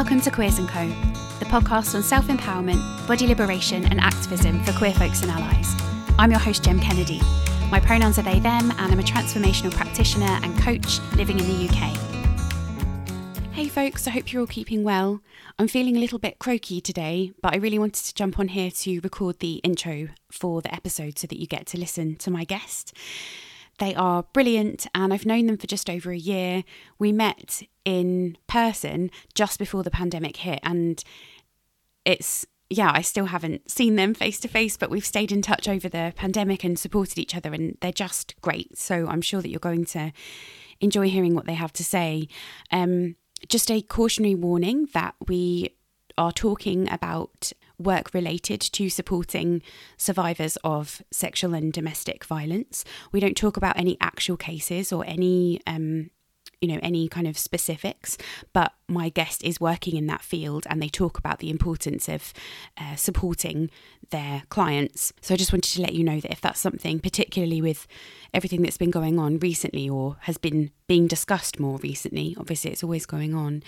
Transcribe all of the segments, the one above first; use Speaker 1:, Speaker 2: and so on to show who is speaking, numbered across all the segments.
Speaker 1: Welcome to Queers & Co, the podcast on self-empowerment, body liberation and activism for queer folks and allies. I'm your host, Jem Kennedy. My pronouns are they, them, and I'm a transformational practitioner and coach living in the UK. Hey folks, I hope you're all keeping well. I'm feeling a little bit croaky today, but I really wanted to jump on here to record the intro for the episode so that you get to listen to my guest. They are brilliant, and I've known them for just over a year. We met in person just before the pandemic hit, and it's yeah, I still haven't seen them face to face, but we've stayed in touch over the pandemic and supported each other, and they're just great. So I'm sure that you're going to enjoy hearing what they have to say. Um, just a cautionary warning that we are talking about work related to supporting survivors of sexual and domestic violence. We don't talk about any actual cases or any um, you know any kind of specifics but my guest is working in that field and they talk about the importance of uh, supporting their clients so i just wanted to let you know that if that's something particularly with everything that's been going on recently or has been being discussed more recently obviously it's always going on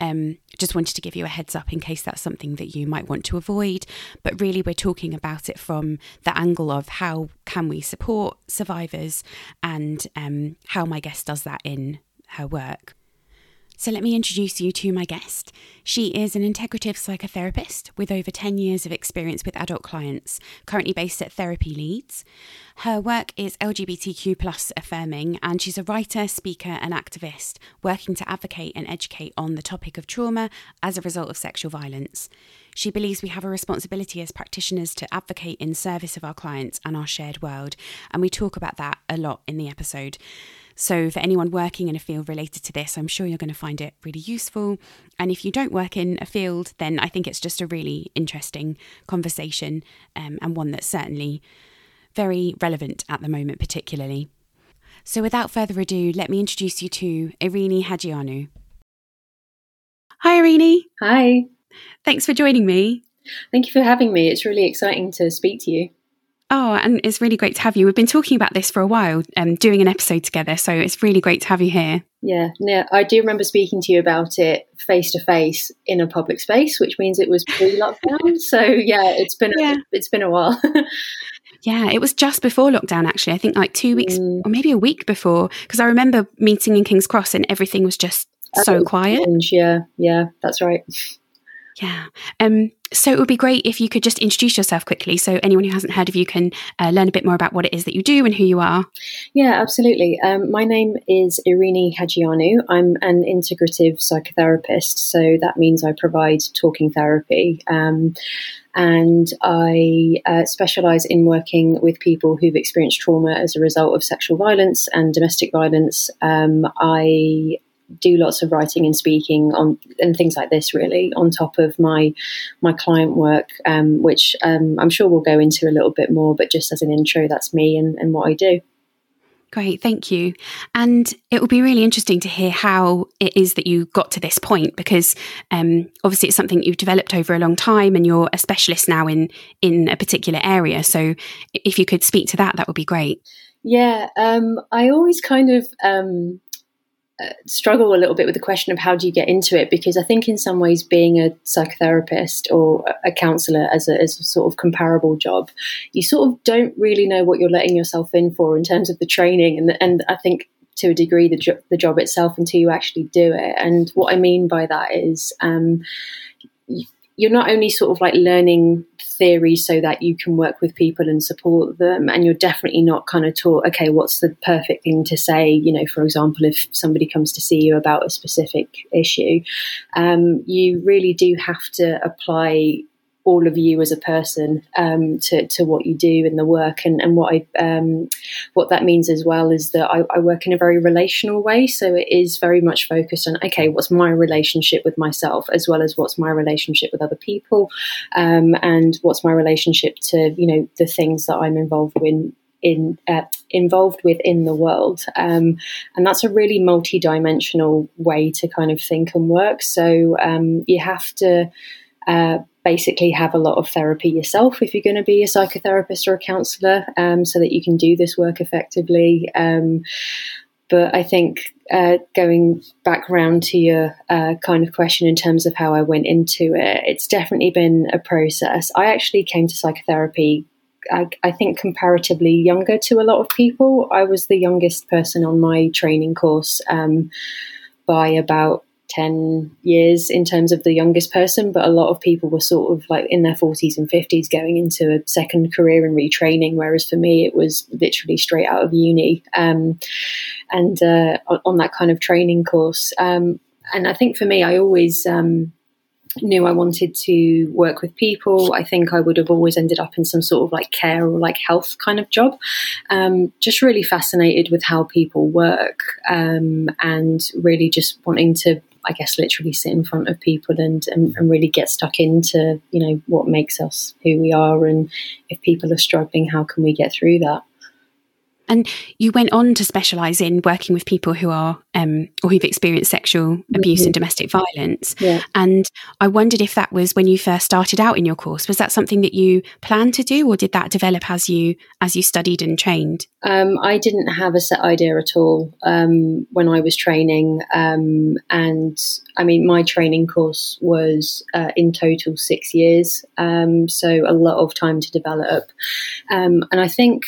Speaker 1: um, just wanted to give you a heads up in case that's something that you might want to avoid but really we're talking about it from the angle of how can we support survivors and um, how my guest does that in her work. So, let me introduce you to my guest. She is an integrative psychotherapist with over 10 years of experience with adult clients, currently based at Therapy Leeds. Her work is LGBTQ plus affirming, and she's a writer, speaker, and activist working to advocate and educate on the topic of trauma as a result of sexual violence. She believes we have a responsibility as practitioners to advocate in service of our clients and our shared world, and we talk about that a lot in the episode. So, for anyone working in a field related to this, I'm sure you're going to find it really useful. And if you don't work in a field, then I think it's just a really interesting conversation um, and one that's certainly very relevant at the moment, particularly. So, without further ado, let me introduce you to Irini Hajianu. Hi, Irini.
Speaker 2: Hi.
Speaker 1: Thanks for joining me.
Speaker 2: Thank you for having me. It's really exciting to speak to you.
Speaker 1: Oh, and it's really great to have you. We've been talking about this for a while, um, doing an episode together. So it's really great to have you here.
Speaker 2: Yeah, yeah. I do remember speaking to you about it face to face in a public space, which means it was pre-lockdown. so yeah, it's been yeah. A, it's been a while.
Speaker 1: yeah, it was just before lockdown. Actually, I think like two weeks mm. or maybe a week before, because I remember meeting in King's Cross and everything was just so quiet.
Speaker 2: Strange. Yeah, yeah, that's right.
Speaker 1: Yeah. Um, so it would be great if you could just introduce yourself quickly so anyone who hasn't heard of you can uh, learn a bit more about what it is that you do and who you are.
Speaker 2: Yeah, absolutely. Um, my name is Irini Hajianu. I'm an integrative psychotherapist, so that means I provide talking therapy. Um, and I uh, specialize in working with people who've experienced trauma as a result of sexual violence and domestic violence. Um, I do lots of writing and speaking on and things like this really on top of my my client work um, which um, i'm sure we'll go into a little bit more but just as an intro that's me and, and what i do
Speaker 1: Great, thank you. And it will be really interesting to hear how it is that you got to this point, because um, obviously it's something you've developed over a long time, and you're a specialist now in in a particular area. So, if you could speak to that, that would be great.
Speaker 2: Yeah, um, I always kind of um, struggle a little bit with the question of how do you get into it because I think in some ways being a psychotherapist or a counselor as a, as a sort of comparable job, you sort of don't really know what you're letting yourself in for in terms of the training and and I think to a degree the, jo- the job itself until you actually do it. And what I mean by that is um, you're not only sort of like learning theory so that you can work with people and support them and you're definitely not kind of taught okay what's the perfect thing to say you know for example if somebody comes to see you about a specific issue um, you really do have to apply all of you as a person um, to, to what you do in the work. And, and what I um, what that means as well is that I, I, work in a very relational way. So it is very much focused on okay what's my relationship with myself as well as what's my relationship with other people? Um, and what's my relationship to you know the things that I'm involved in in uh, involved with in the world? Um, and that's a really multi-dimensional way to kind of think and work. So um, you have to uh, basically have a lot of therapy yourself if you're going to be a psychotherapist or a counselor um, so that you can do this work effectively. Um, but I think uh, going back round to your uh, kind of question in terms of how I went into it, it's definitely been a process. I actually came to psychotherapy I, I, think comparatively younger to a lot of people. I was the youngest person on my training course um, by about 10 years in terms of the youngest person, but a lot of people were sort of like in their 40s and 50s going into a second career and retraining, whereas for me, it was literally straight out of uni um, and uh, on that kind of training course. Um, and I think for me, I always. Um, knew I wanted to work with people, I think I would have always ended up in some sort of like care or like health kind of job. Um, just really fascinated with how people work um, and really just wanting to I guess literally sit in front of people and, and, and, really get stuck into you know what makes us who we are. And if people are struggling how can we get through that
Speaker 1: and you went on to specialise in working with people who are um, or who've experienced sexual abuse mm-hmm. and domestic violence.
Speaker 2: Yeah.
Speaker 1: And I wondered if that was when you first started out in your course. Was that something that you planned to do, or did that develop as you as you studied and trained?
Speaker 2: Um, I didn't have a set idea at all um, when I was training, um, and I mean my training course was uh, in total six years, um, so a lot of time to develop. Um, and I think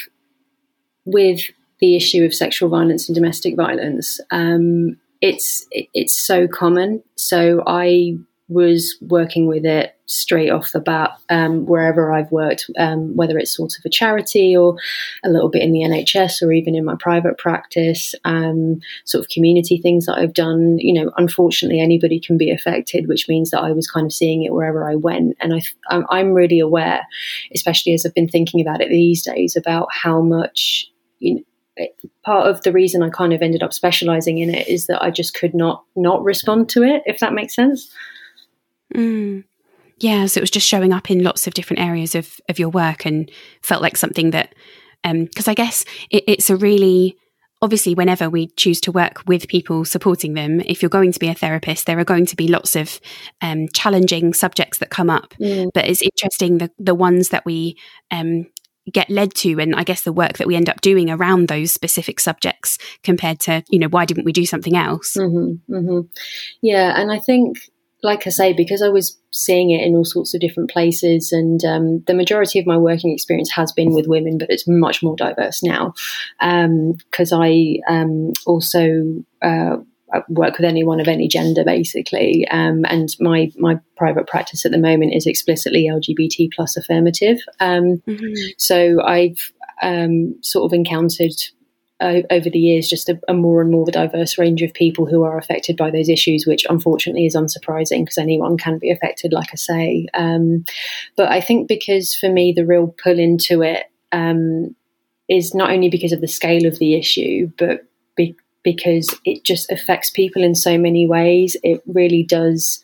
Speaker 2: with the issue of sexual violence and domestic violence, um, it's it, it's so common. So I was working with it straight off the bat um, wherever I've worked, um, whether it's sort of a charity or a little bit in the NHS or even in my private practice, um, sort of community things that I've done. You know, unfortunately, anybody can be affected, which means that I was kind of seeing it wherever I went. And I, I'm really aware, especially as I've been thinking about it these days, about how much you know, part of the reason I kind of ended up specializing in it is that I just could not not respond to it, if that makes sense.
Speaker 1: Mm. Yeah, so it was just showing up in lots of different areas of of your work, and felt like something that, because um, I guess it, it's a really obviously whenever we choose to work with people supporting them if you're going to be a therapist there are going to be lots of um, challenging subjects that come up mm. but it's interesting the the ones that we um, get led to and i guess the work that we end up doing around those specific subjects compared to you know why didn't we do something else
Speaker 2: mm-hmm, mm-hmm. yeah and i think like i say because i was seeing it in all sorts of different places and um, the majority of my working experience has been with women but it's much more diverse now because um, i um, also uh, work with anyone of any gender, basically. Um, and my my private practice at the moment is explicitly LGBT plus affirmative. Um, mm-hmm. So I've um, sort of encountered uh, over the years just a, a, more and more diverse range of people who are affected by those issues, which unfortunately is unsurprising because anyone can be affected, like I say. Um, but I think because for me the real pull into it um, is not only because of the scale of the issue, but be- because it just affects people in so many ways. It really does,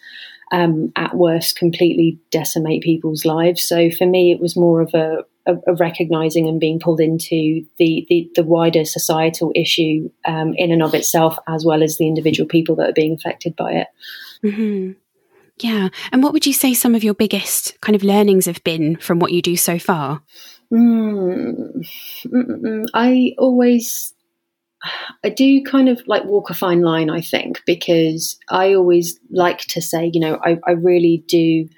Speaker 2: um, at worst, completely decimate people's lives. So for me, it was more of a, a, a recognizing and being pulled into the, the, the wider societal issue um, in and of itself, as well as the individual people that are being affected by it.
Speaker 1: Mm-hmm. Yeah. And what would you say some of your biggest kind of learnings have been from what you do so far?
Speaker 2: Mm, I always I do kind of like walk a fine line, I think, because I always like to say, you know, I, I really do,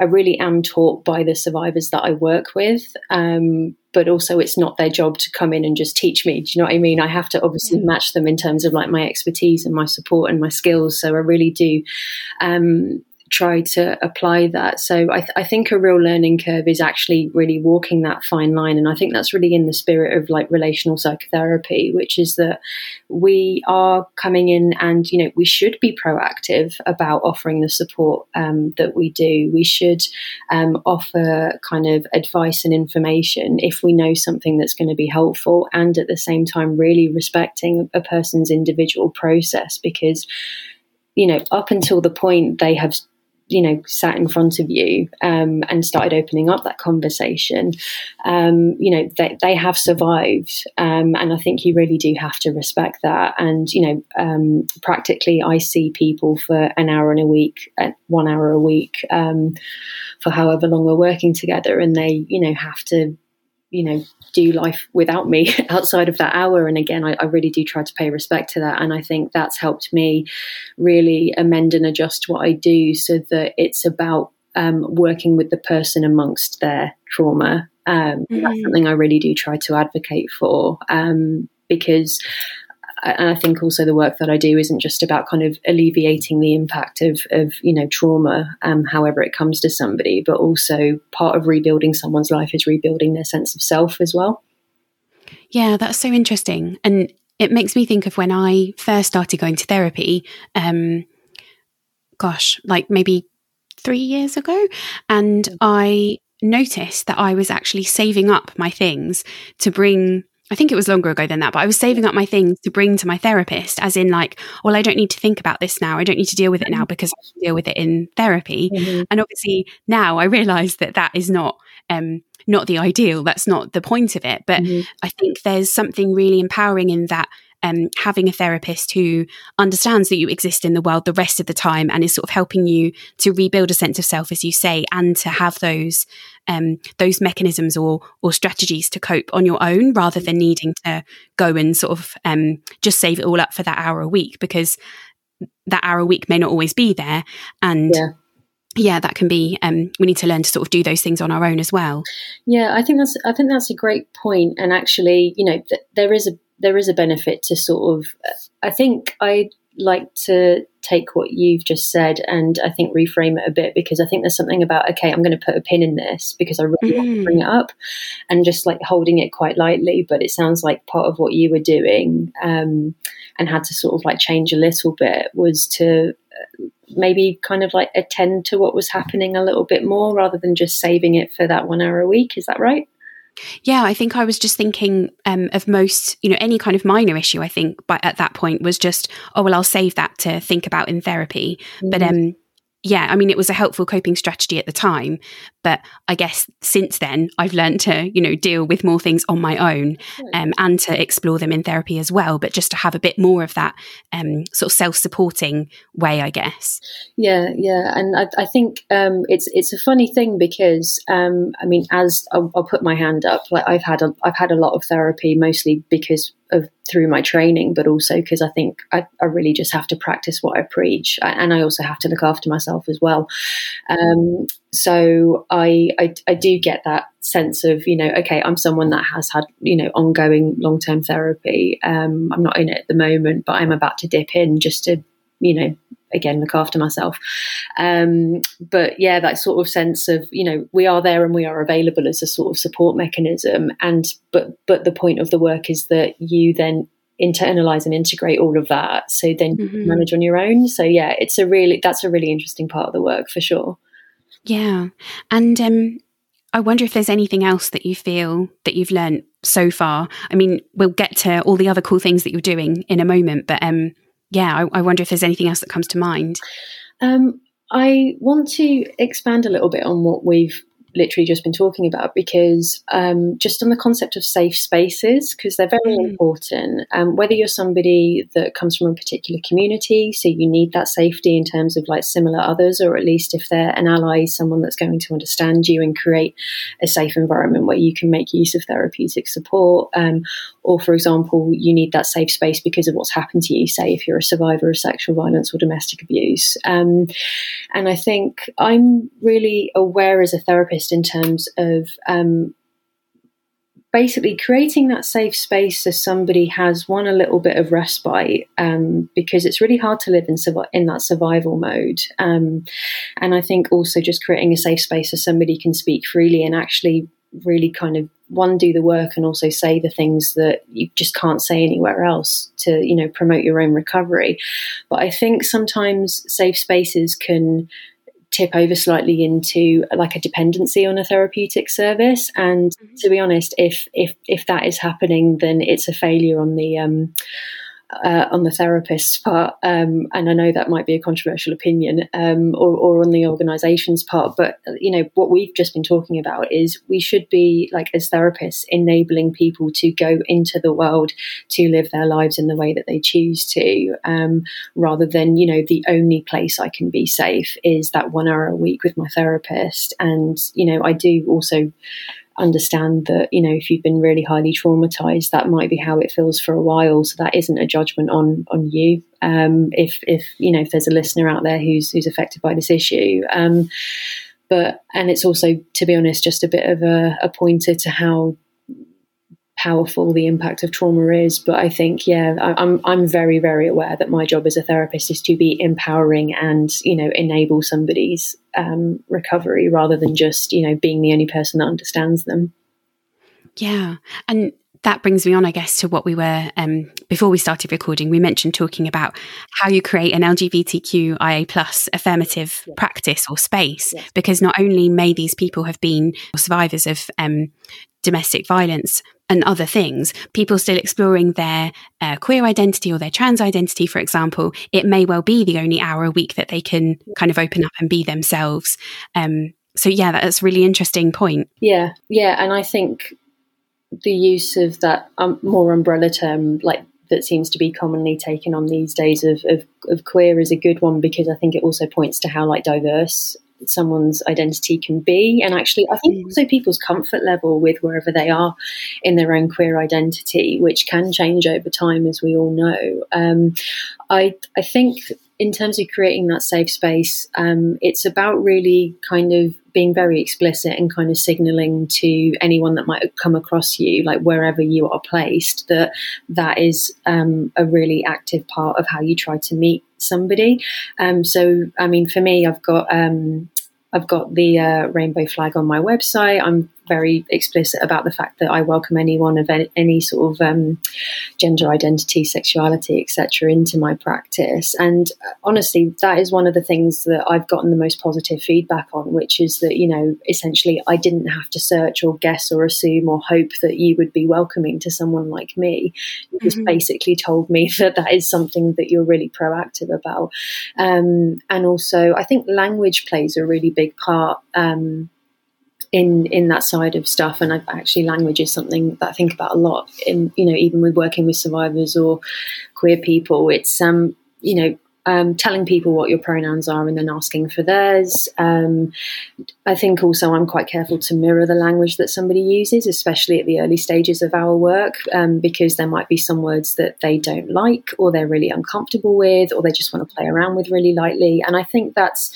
Speaker 2: I really am taught by the survivors that I work with. Um, but also, it's not their job to come in and just teach me. Do you know what I mean? I have to obviously yeah. match them in terms of like my expertise and my support and my skills. So I really do um, try to apply that. So I, th- I, think a real learning curve is actually really walking that fine line. And I think that's really in the spirit of like relational psychotherapy, which is that we are coming in and, you know, we should be proactive about offering the support um, that we do. We should um, offer kind of advice and information if we know something that's going to be helpful and at the same time really respecting a person's individual process because you know, up until the point they have you know, sat in front of you um, and started opening up that conversation, um, you know, they, they have survived. Um, and I think you really do have to respect that. And, you know, um, practically, I see people for an hour in a week, uh, one hour a week, um, for however long we're working together, and they, you know, have to you know do life without me outside of that hour. And again I, I, really do try to pay respect to that. And i think that's helped me really amend and adjust what i do so that it's about um, working with the person amongst their trauma. Um, mm-hmm. that's something i really do try to advocate for um, because and I think also the work that I do isn't just about kind of alleviating the impact of, of you know trauma, um, however it comes to somebody, but also part of rebuilding someone's life is rebuilding their sense of self as well.
Speaker 1: Yeah, that's so interesting, and it makes me think of when I first started going to therapy. Um, gosh, like maybe three years ago, and I noticed that I was actually saving up my things to bring I think it was longer ago than that, but I was saving up my things to bring to my therapist, as in, like, well, I don't need to think about this now. I don't need to deal with it now mm-hmm. because I can deal with it in therapy. Mm-hmm. And obviously, now I realize that that is not. Um, not the ideal. That's not the point of it. But mm-hmm. I think there's something really empowering in that um, having a therapist who understands that you exist in the world the rest of the time and is sort of helping you to rebuild a sense of self, as you say, and to have those um, those mechanisms or or strategies to cope on your own, rather than needing to go and sort of um, just save it all up for that hour a week because that hour a week may not always be there, and yeah yeah, that can be. Um, we need to learn to sort of do those things on our own as well.
Speaker 2: Yeah, I think that's. I think that's a great point. And actually, you know, th- there is a there is a benefit to sort of. I think I like to take what you've just said and I think reframe it a bit because I think there's something about okay, I'm going to put a pin in this because I really mm. want to mm. bring it up, and just like holding it quite lightly. But it sounds like part of what you were doing um, and had to sort of like change a little bit was to uh, maybe kind of like attend to what was happening a little bit more rather than just saving it for that one hour a week. Is that right?
Speaker 1: Yeah, I think I was just thinking um, of most, you know, any kind of minor issue. I think, but at that point was just, oh well, I'll save that to think about in therapy. Mm-hmm. But um, yeah, I mean, it was a helpful coping strategy at the time, but I guess since then I've learned to, you know, deal with more things on my own um, and to explore them in therapy as well. But just to have a bit more of that um, sort of self-supporting way, I guess.
Speaker 2: Yeah, yeah, and I, I think um, it's it's a funny thing because um, I mean, as I'll, I'll, put my hand up, like I've had a I've had a lot of therapy, mostly because of through my training, but also because I think I, I, really just have to practice what I preach, and I also have to look after myself as well. Um, so I, I, I do get that sense of you know okay I'm someone that has had you know ongoing long term therapy. Um, I'm not in it at the moment, but I'm about to dip in just to you know again look after myself. Um, but yeah that sort of sense of you know we are there and we are available as a sort of support mechanism. And but but the point of the work is that you then internalize and integrate all of that. So then mm-hmm. manage on your own. So yeah it's a really that's a really interesting part of the work for sure.
Speaker 1: Yeah. And um I wonder if there's anything else that you feel that you've learned so far. I mean, we'll get to all the other cool things that you're doing in a moment, but um, yeah, I, I, wonder if there's anything else that comes to mind.
Speaker 2: Um, I want to expand a little bit on what we've literally just been talking about because um, just on the concept of safe spaces because they're very mm. important um, whether you're somebody that comes from a particular community so you need that safety in terms of like similar others or at least if they're an ally someone that's going to understand you and create a safe environment where you can make use of therapeutic support um, or for example you need that safe space because of what's happened to you say if you're a survivor of sexual violence or domestic abuse. Um, and i think i'm really aware as a therapist in terms of um, basically creating that safe space so somebody has one a little bit of respite um, because it's really hard to live in in that survival mode. Um, and i think also just creating a safe space so somebody can speak freely and actually really kind of one do the work and also say the things that you just can't say anywhere else to you know promote your own recovery but i think sometimes safe spaces can tip over slightly into like a dependency on a therapeutic service and mm-hmm. to be honest if if if that is happening then it's a failure on the um uh, on the therapist's part, um, and I know that might be a controversial opinion, um, or, or, on the organisation's part. But you know what we've just been talking about is we should be like as therapists enabling people to go into the world to live their lives in the way that they choose to, um, rather than you know the only place I can be safe is that one hour a week with my therapist. And you know I do also understand that you know if you've been really highly traumatized that might be how it feels for a while. So that isn't a judgment on on you. Um, if if you know if there's a listener out there who's who's affected by this issue um, but and it's also to be honest just a bit of a, a pointer to how powerful the impact of trauma is. But I think, yeah, I, I'm I'm very very aware that my job as a therapist is to be empowering and you know enable somebody's um, recovery rather than just you know being the only person that understands them.
Speaker 1: Yeah, and that brings me on, I guess, to what we were um, before we started recording. We mentioned talking about how you create an LGBTQIA plus affirmative yeah. practice or space, yeah. because not only may these people have been survivors of um, domestic violence and other things, people still exploring their uh, queer identity or their trans identity, for example, it may well be the only hour a week that they can kind of open up and be themselves. Um, so yeah, that's a really interesting point.
Speaker 2: Yeah, yeah, and I think the use of that um, more umbrella term, like that seems to be commonly taken on these days of, of, of, queer is a good one because I think it also points to how like diverse someone's identity can be and actually I think mm. also people's comfort level with wherever they are in their own queer identity which can change over time as we all know um, I I think in terms of creating that safe space um, it's about really kind of being very explicit and kind of signaling to anyone that might come across you, like wherever you are placed, that that is um, a really active part of how you try to meet somebody. Um, so, I mean, for me, I've got um, I've got the uh, rainbow flag on my website. I'm very explicit about the fact that I welcome anyone of any, any sort of um, gender identity, sexuality, etc., into my practice. And uh, honestly, that is one of the things that I've gotten the most positive feedback on, which is that you know, essentially, I didn't have to search or guess or assume or hope that you would be welcoming to someone like me. You mm-hmm. just basically told me that that is something that you're really proactive about. Um, and also, I think language plays a really big part. Um, in in that side of stuff. And I've, actually, language is something that I think about a lot. In you know, even with working with survivors or queer people, it's um you know um, telling people what your pronouns are and then asking for theirs. Um, I think also I'm quite careful to mirror the language that somebody uses, especially at the early stages of our work, um, because there might be some words that they don't like or they're really uncomfortable with or they just want to play around with really lightly. And I think that's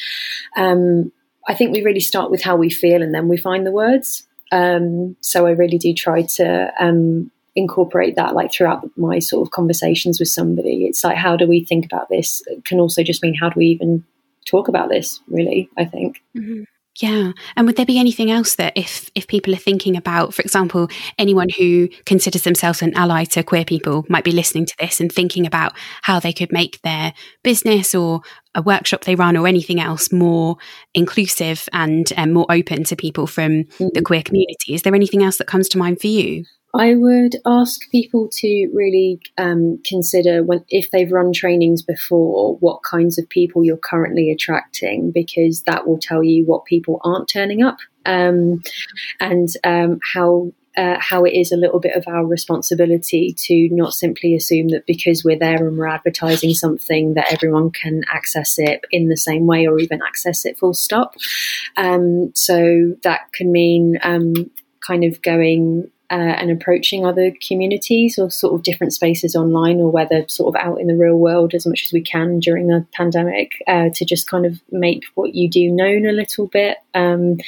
Speaker 2: um, I think we really start with how we feel and then we find the words. Um, so I really do try to um, incorporate that like throughout my sort of conversations with somebody. It's like, how do we think about this? It can also just mean, how do we even talk about this, really, I think.
Speaker 1: Mm-hmm. Yeah. And would there be anything else that if if people are thinking about, for example, anyone who considers themselves an ally to queer people might be listening to this and thinking about how they could make their business or a workshop they run or anything else more inclusive and um, more open to people from the queer community? Is there anything else that comes to mind for you?
Speaker 2: I would ask people to really um, consider when, if they've run trainings before, what kinds of people you're currently attracting, because that will tell you what people aren't turning up, um, and um, how uh, how it is a little bit of our responsibility to not simply assume that because we're there and we're advertising something that everyone can access it in the same way or even access it full stop. Um, so that can mean um, kind of going uh, and approaching other communities or sort of different spaces online or whether sort of out in the real world as much as we can during the pandemic uh, to just kind of make what you do known a little bit. Um,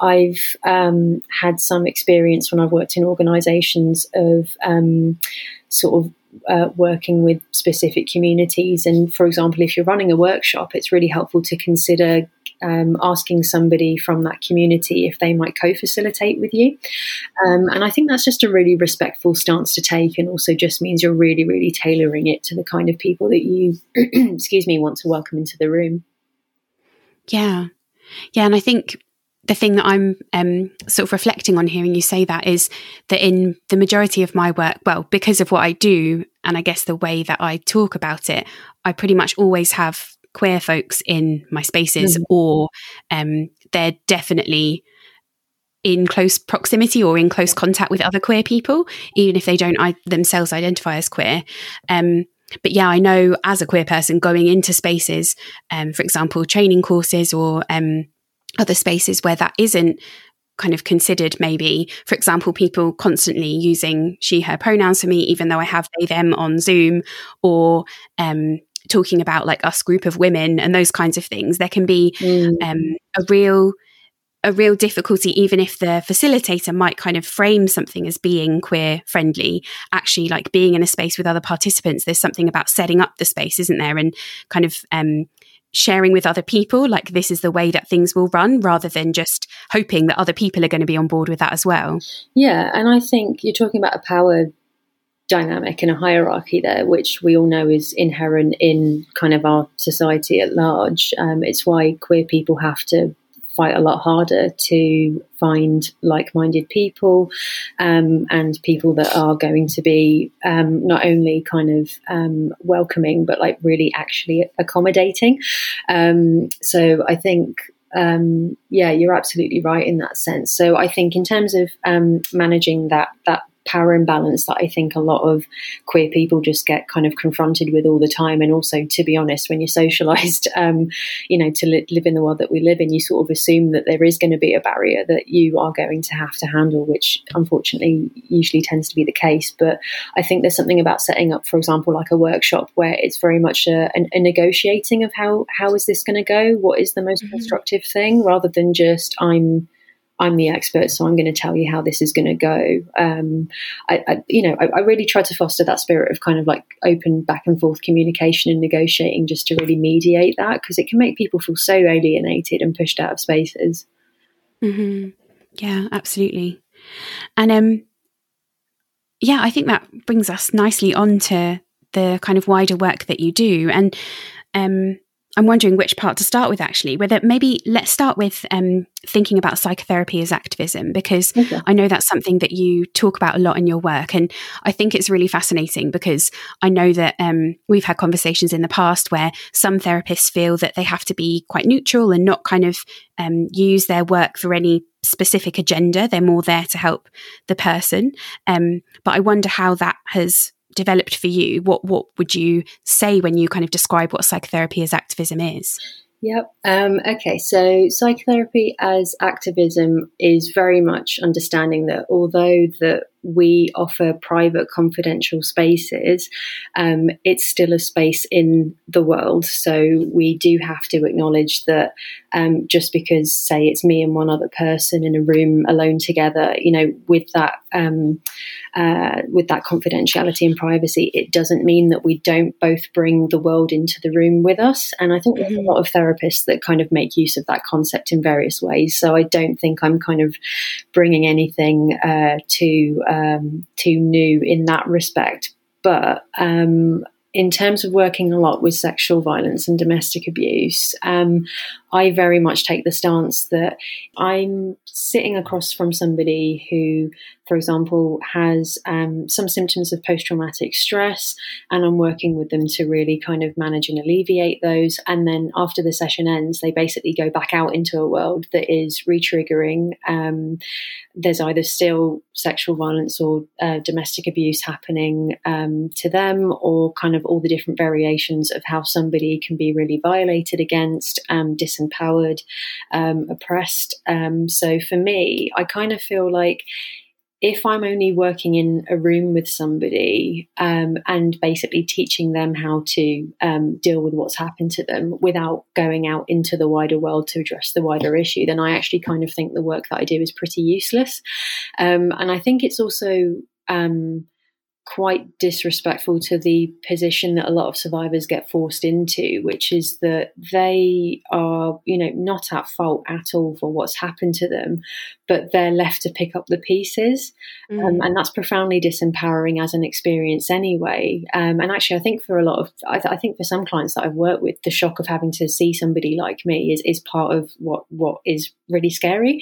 Speaker 2: I've um, had some experience when I've worked in organisations of um, sort of uh, working with specific communities. And for example, if you're running a workshop, it's really helpful to consider um, asking somebody from that community if they might co facilitate with you. Um, and I think that's just a really respectful stance to take, and also just means you're really, really tailoring it to the kind of people that you, excuse me, want to welcome into the room.
Speaker 1: Yeah. Yeah. And I think the thing that I'm um, sort of reflecting on hearing you say that is that in the majority of my work, well, because of what I do, and I guess the way that I talk about it, I pretty much always have queer folks in my spaces, mm. or um, they're definitely in close proximity or in close contact with other queer people, even if they don't I- themselves identify as queer. Um, but yeah, I know as a queer person going into spaces, um, for example, training courses or um, other spaces where that isn't kind of considered maybe, for example, people constantly using she, her pronouns for me, even though I have they, them on Zoom, or um, talking about like us group of women and those kinds of things. There can be mm. um, a real a real difficulty, even if the facilitator might kind of frame something as being queer friendly, actually, like being in a space with other participants, there's something about setting up the space, isn't there? And kind of um, sharing with other people, like this is the way that things will run, rather than just hoping that other people are going to be on board with that as well.
Speaker 2: Yeah. And I think you're talking about a power dynamic and a hierarchy there, which we all know is inherent in kind of our society at large. Um, it's why queer people have to fight a lot harder to find like-minded people um, and people that are going to be um, not only kind of um, welcoming but like really actually accommodating. Um, so I think um, yeah, you're absolutely right in that sense. So I think in terms of um, managing that that power imbalance that I think a lot of queer people just get kind of confronted with all the time. And also, to be honest, when you're socialized, um, you know, to li- live in the world that we live in, you sort of assume that there is going to be a barrier that you are going to have to handle, which unfortunately usually tends to be the case. But I think there's something about setting up, for example, like a workshop where it's very much a, a, a negotiating of how how is this going to go? What is the most mm-hmm. constructive thing, rather than just I'm I'm the expert, so I'm going to tell you how this is going to go. Um, I, I, you know, I, I, really try to foster that spirit of kind of like open back and forth communication and negotiating, just to really mediate that because it can make people feel so alienated and pushed out of spaces.
Speaker 1: Mm-hmm. Yeah, absolutely. And um, yeah, I think that brings us nicely on to the kind of wider work that you do, and um, I'm wondering which part to start with actually. Whether maybe let's start with um, thinking about psychotherapy as activism, because okay. I know that's something that you talk about a lot in your work. And I think it's really fascinating because I know that um, we've had conversations in the past where some therapists feel that they have to be quite neutral and not kind of um, use their work for any specific agenda. They're more there to help the person. Um, but I wonder how that has developed for you, what what would you say when you kind of describe what psychotherapy as activism is?
Speaker 2: Yep. Um, okay. So psychotherapy as activism is very much understanding that although that we offer private, confidential spaces, um, it's still a space in the world. So we do have to acknowledge that um, just because, say, it's me and one other person in a room alone together, you know, with that um, uh, with that confidentiality and privacy, it doesn't mean that we don't both bring the world into the room with us. And I think there's a mm-hmm. lot of therapists that kind of make use of that concept in various ways. So I don't think I'm kind of bringing anything uh, to um, too new in that respect. But um, in terms of working a lot with sexual violence and domestic abuse, um, I very much take the stance that I'm sitting across from somebody who, for example, has um, some symptoms of post traumatic stress, and I'm working with them to really kind of manage and alleviate those. And then after the session ends, they basically go back out into a world that is re triggering. Um, there's either still sexual violence or uh, domestic abuse happening um, to them, or kind of all the different variations of how somebody can be really violated against, um, disempowered, um, oppressed. Um, so for me, I kind of feel like if I'm only working in a room with somebody um, and basically teaching them how to um, deal with what's happened to them without going out into the wider world to address the wider issue, then I actually kind of think the work that I do is pretty useless. Um, and I think it's also um, quite disrespectful to the position that a lot of survivors get forced into, which is that they are, you know, not at fault at all for what's happened to them, but they're left to pick up the pieces. Mm. Um, and that's profoundly disempowering as an experience anyway. Um, and actually, I think for a lot of, I, th- I, think for some clients that I've worked with, the shock of having to see somebody like me is, is part of what, what is really scary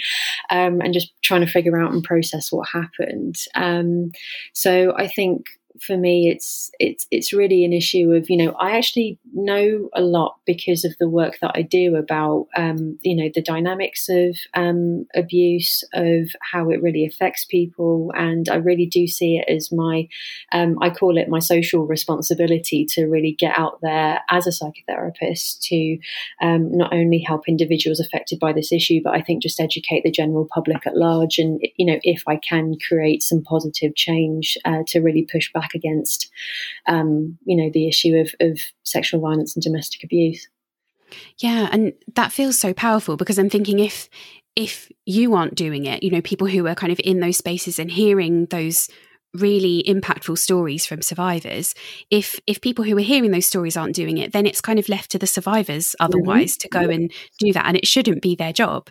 Speaker 2: um, and just trying to figure out and process what happened. Um, so I think think for me, it's it's it's really an issue of you know I actually know a lot because of the work that I do about um, you know the dynamics of um, abuse, of how it really affects people, and I really do see it as my um, I call it my social responsibility to really get out there as a psychotherapist to um, not only help individuals affected by this issue, but I think just educate the general public at large, and you know if I can create some positive change uh, to really push back against, um, you know, the issue of, of sexual violence and domestic abuse.
Speaker 1: Yeah, and that feels so powerful because I'm thinking if if you aren't doing it, you know, people who are kind of in those spaces and hearing those really impactful stories from survivors if if people who are hearing those stories aren't doing it then it's kind of left to the survivors mm-hmm. otherwise mm-hmm. to go and do that and it shouldn't be their job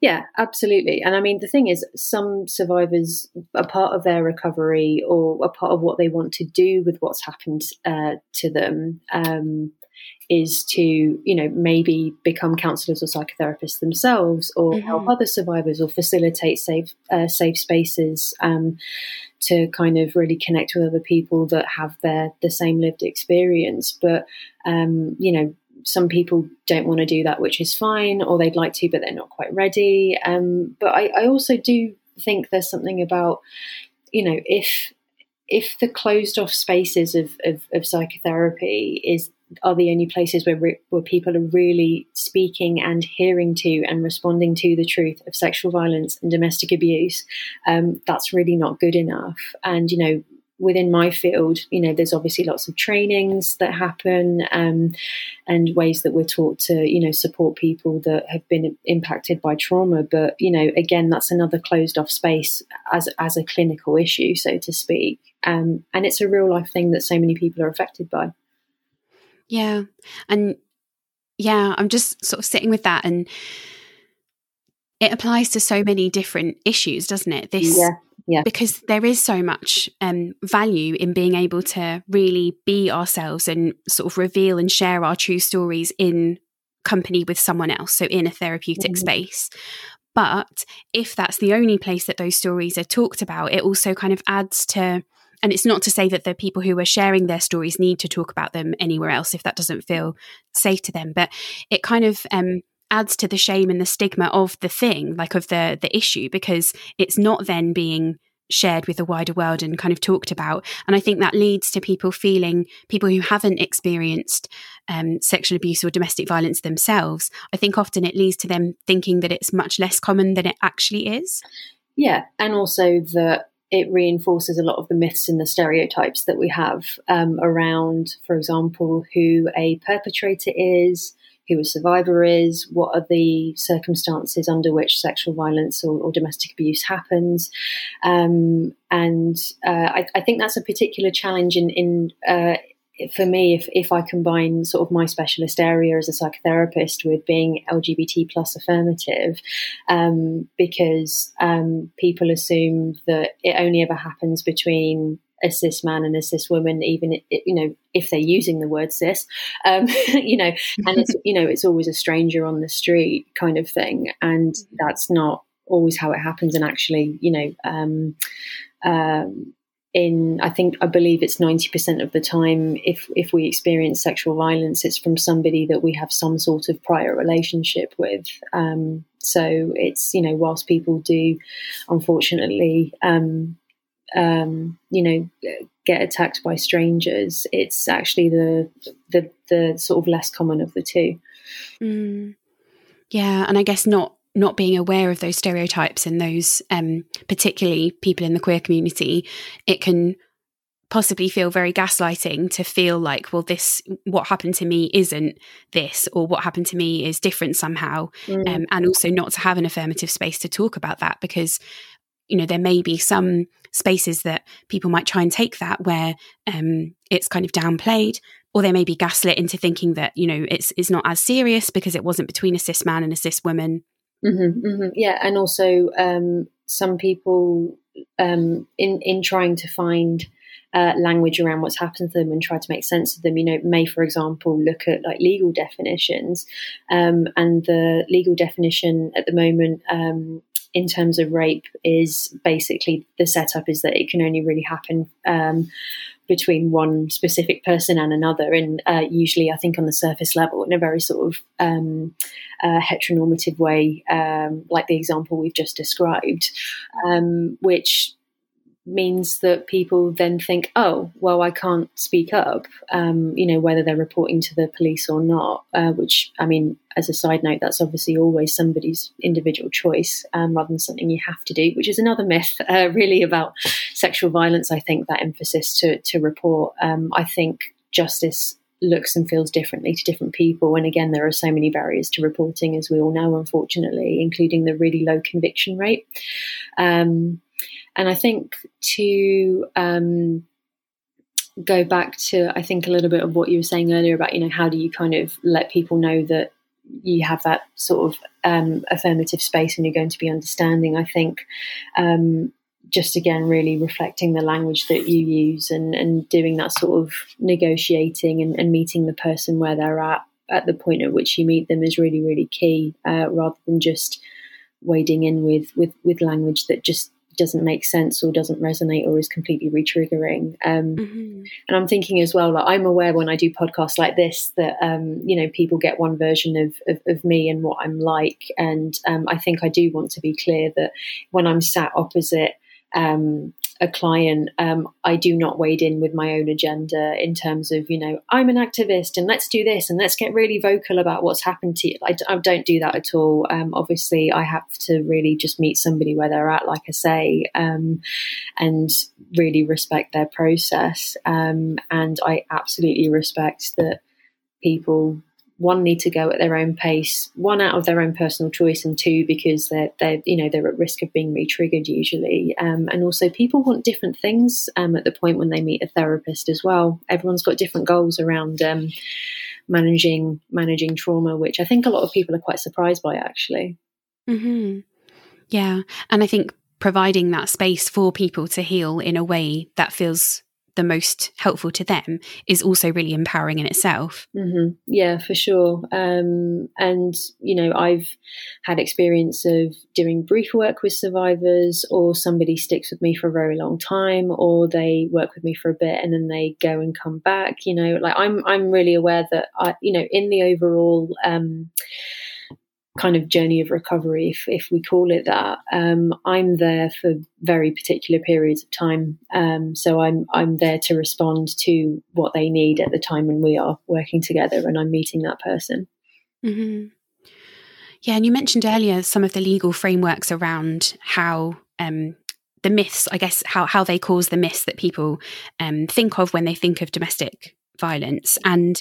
Speaker 2: yeah, absolutely. And I mean, the thing is, some survivors, a part of their recovery or a part of what they want to do with what's happened uh, to them um, is to, you know, maybe become counsellors or psychotherapists themselves or mm-hmm. help other survivors or facilitate safe, uh, safe spaces. Um, to kind of really connect with other people that have their the same lived experience, but um, you know, some people don't want to do that, which is fine, or they'd like to, but they're not quite ready. Um, but I, I also do think there's something about, you know, if if the closed off spaces of, of, of psychotherapy is are the only places where where people are really speaking and hearing to and responding to the truth of sexual violence and domestic abuse, um, that's really not good enough. And you know, within my field, you know, there's obviously lots of trainings that happen um, and ways that we're taught to, you know, support people that have been impacted by trauma. But you know, again, that's another closed off space as as a clinical issue, so to speak. Um, and it's a real life thing that so many people are affected by.
Speaker 1: Yeah, and yeah, I'm just sort of sitting with that and it applies to so many different issues, doesn't it?
Speaker 2: This yeah yeah.
Speaker 1: because there is so much um, value in being able to really be ourselves and sort of reveal and share our true stories in company with someone else so in a therapeutic mm-hmm. space but if that's the only place that those stories are talked about it also kind of adds to and it's not to say that the people who are sharing their stories need to talk about them anywhere else if that doesn't feel safe to them but it kind of um, adds to the shame and the stigma of the thing, like of the the issue, because it's not then being shared with the wider world and kind of talked about. And I think that leads to people feeling, people who haven't experienced um, sexual abuse or domestic violence themselves, I think often it leads to them thinking that it's much less common than it actually is.
Speaker 2: Yeah. And also that it reinforces a lot of the myths and the stereotypes that we have um, around, for example, who a perpetrator is, who a survivor is, what are the circumstances under which sexual violence or, or domestic abuse happens. Um, and uh, I, I, think that's a particular challenge in, in uh, for me, if, if I combine sort of my specialist area as a psychotherapist with being LGBT plus affirmative, um, because um, people assume that it only ever happens between a cis man and a cis woman, even you know if they're using the word cis, um, you know, and it's you know it's always a stranger on the street kind of thing, and that's not always how it happens. And actually, you know, um, um, in I think I believe it's ninety percent of the time, if if we experience sexual violence, it's from somebody that we have some sort of prior relationship with. Um, so it's you know, whilst people do, unfortunately. Um, um, you know, get attacked by strangers. It's actually the the the sort of less common of the two.
Speaker 1: Mm. Yeah, and I guess not not being aware of those stereotypes and those um, particularly people in the queer community, it can possibly feel very gaslighting to feel like well this what happened to me isn't this or what happened to me is different somehow mm. um, and also not to have an affirmative space to talk about that because you know there may be some spaces that people might try and take that where um, it's kind of downplayed or they may be gaslit into thinking that you know it's it's not as serious because it wasn't between a cis man and a cis woman
Speaker 2: mm-hmm, mm-hmm. yeah and also um, some people um, in in trying to find uh, language around what's happened to them and try to make sense of them. You know, may, for example, look at like legal definitions, um, and the legal definition at the moment um, in terms of rape is basically the setup is that it can only really happen um, between one specific person and another, and uh, usually, I think, on the surface level, in a very sort of um, uh, heteronormative way, um, like the example we've just described, um, which means that people then think, oh, well, I can't speak up, um, you know, whether they're reporting to the police or not, uh, which, I mean, as a side note, that's obviously always somebody's individual choice um, rather than something you have to do, which is another myth, uh, really, about sexual violence. I think that emphasis to, to report. Um, I think justice looks and feels differently to different people. And again, there are so many barriers to reporting, as we all know, unfortunately, including the really low conviction rate. Um, and I think to um, go back to, I think a little bit of what you were saying earlier about, you know, how do you kind of let people know that you have that sort of um, affirmative space and you're going to be understanding. I think um, just again, really reflecting the language that you use and, and doing that sort of negotiating and, and, meeting the person where they're at at the point at which you meet them is really, really key, uh, rather than just wading in with, with, with language that just doesn't make sense or doesn't resonate or is completely retriggering. Um, mm-hmm. And I'm thinking as well, like I'm aware when I do podcasts like this that um, you know people get one version of, of, of me and what I'm like, and um, I think I do want to be clear that when I'm sat opposite um, a client, um, I do not wade in with my own agenda in terms of, you know, I'm an activist and let's do this and let's get really vocal about what's happened to you. I, I don't do that at all. Um, obviously, I have to really just meet somebody where they're at, like I say, um, and really respect their process. Um, and I absolutely respect that people one need to go at their own pace, one out of their own personal choice, and two because they're they're you know they're at risk of being re-triggered usually. Um, and also, people want different things um, at the point when they meet a therapist as well. Everyone's got different goals around um, managing managing trauma, which I think a lot of people are quite surprised by actually.
Speaker 1: Mm-hmm. Yeah, and I think providing that space for people to heal in a way that feels the most helpful to them is also really empowering in itself.
Speaker 2: Mm-hmm. Yeah, for sure. Um, and, you know, I've had experience of doing brief work with survivors, or somebody sticks with me for a very long time, or they work with me for a bit and then they go and come back. You know, like I'm, I'm really aware that I, you know, in the overall, um, kind of journey of recovery, if, if we call it that, um, I'm there for very particular periods of time. Um, so I'm I'm there to respond to what they need at the time when we are working together and I'm meeting that person.
Speaker 1: Mm-hmm. Yeah, and you mentioned earlier some of the legal frameworks around how um, the myths, I guess, how how they cause the myths that people um, think of when they think of domestic violence. And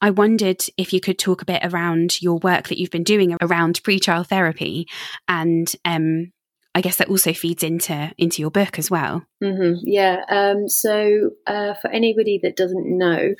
Speaker 1: I wondered if you could talk a bit around your work that you've been doing around pretrial therapy and um, I guess that also feeds into into your book as well.
Speaker 2: Mm-hmm. Yeah. Um, so uh, for anybody that doesn't know,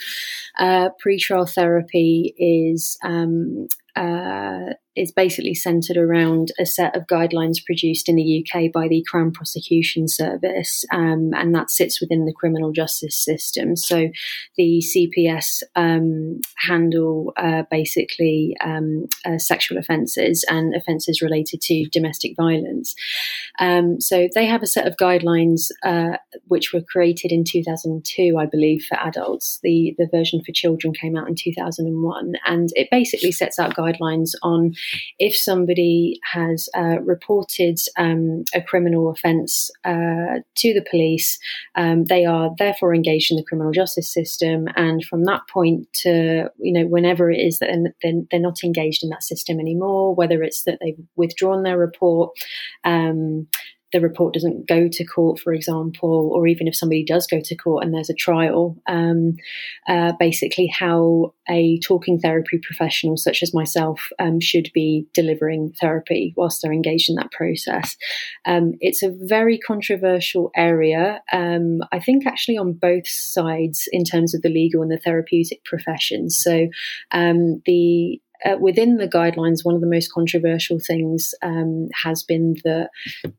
Speaker 2: uh, pretrial therapy is um, uh, is basically centred around a set of guidelines produced in the UK by the Crown Prosecution Service, um, and that sits within the criminal justice system. So the CPS um, handle uh, basically um, uh, sexual offences and offences related to domestic violence. Um, so they have a set of guidelines uh, which were created in 2002, I believe, for adults. The the version for children came out in 2001, and it basically sets out guidelines on if somebody has uh, reported um, a criminal offence uh, to the police, um, they are therefore engaged in the criminal justice system, and from that point to you know whenever it is that they're, they're not engaged in that system anymore, whether it's that they've withdrawn their report. Um, the report doesn't go to court, for example, or even if somebody does go to court and there's a trial, um, uh, basically how a talking therapy professional such as myself um, should be delivering therapy whilst they're engaged in that process. Um, it's a very controversial area, um, I think, actually, on both sides in terms of the legal and the therapeutic professions. So um, the uh, within the guidelines, one of the most controversial things um, has been that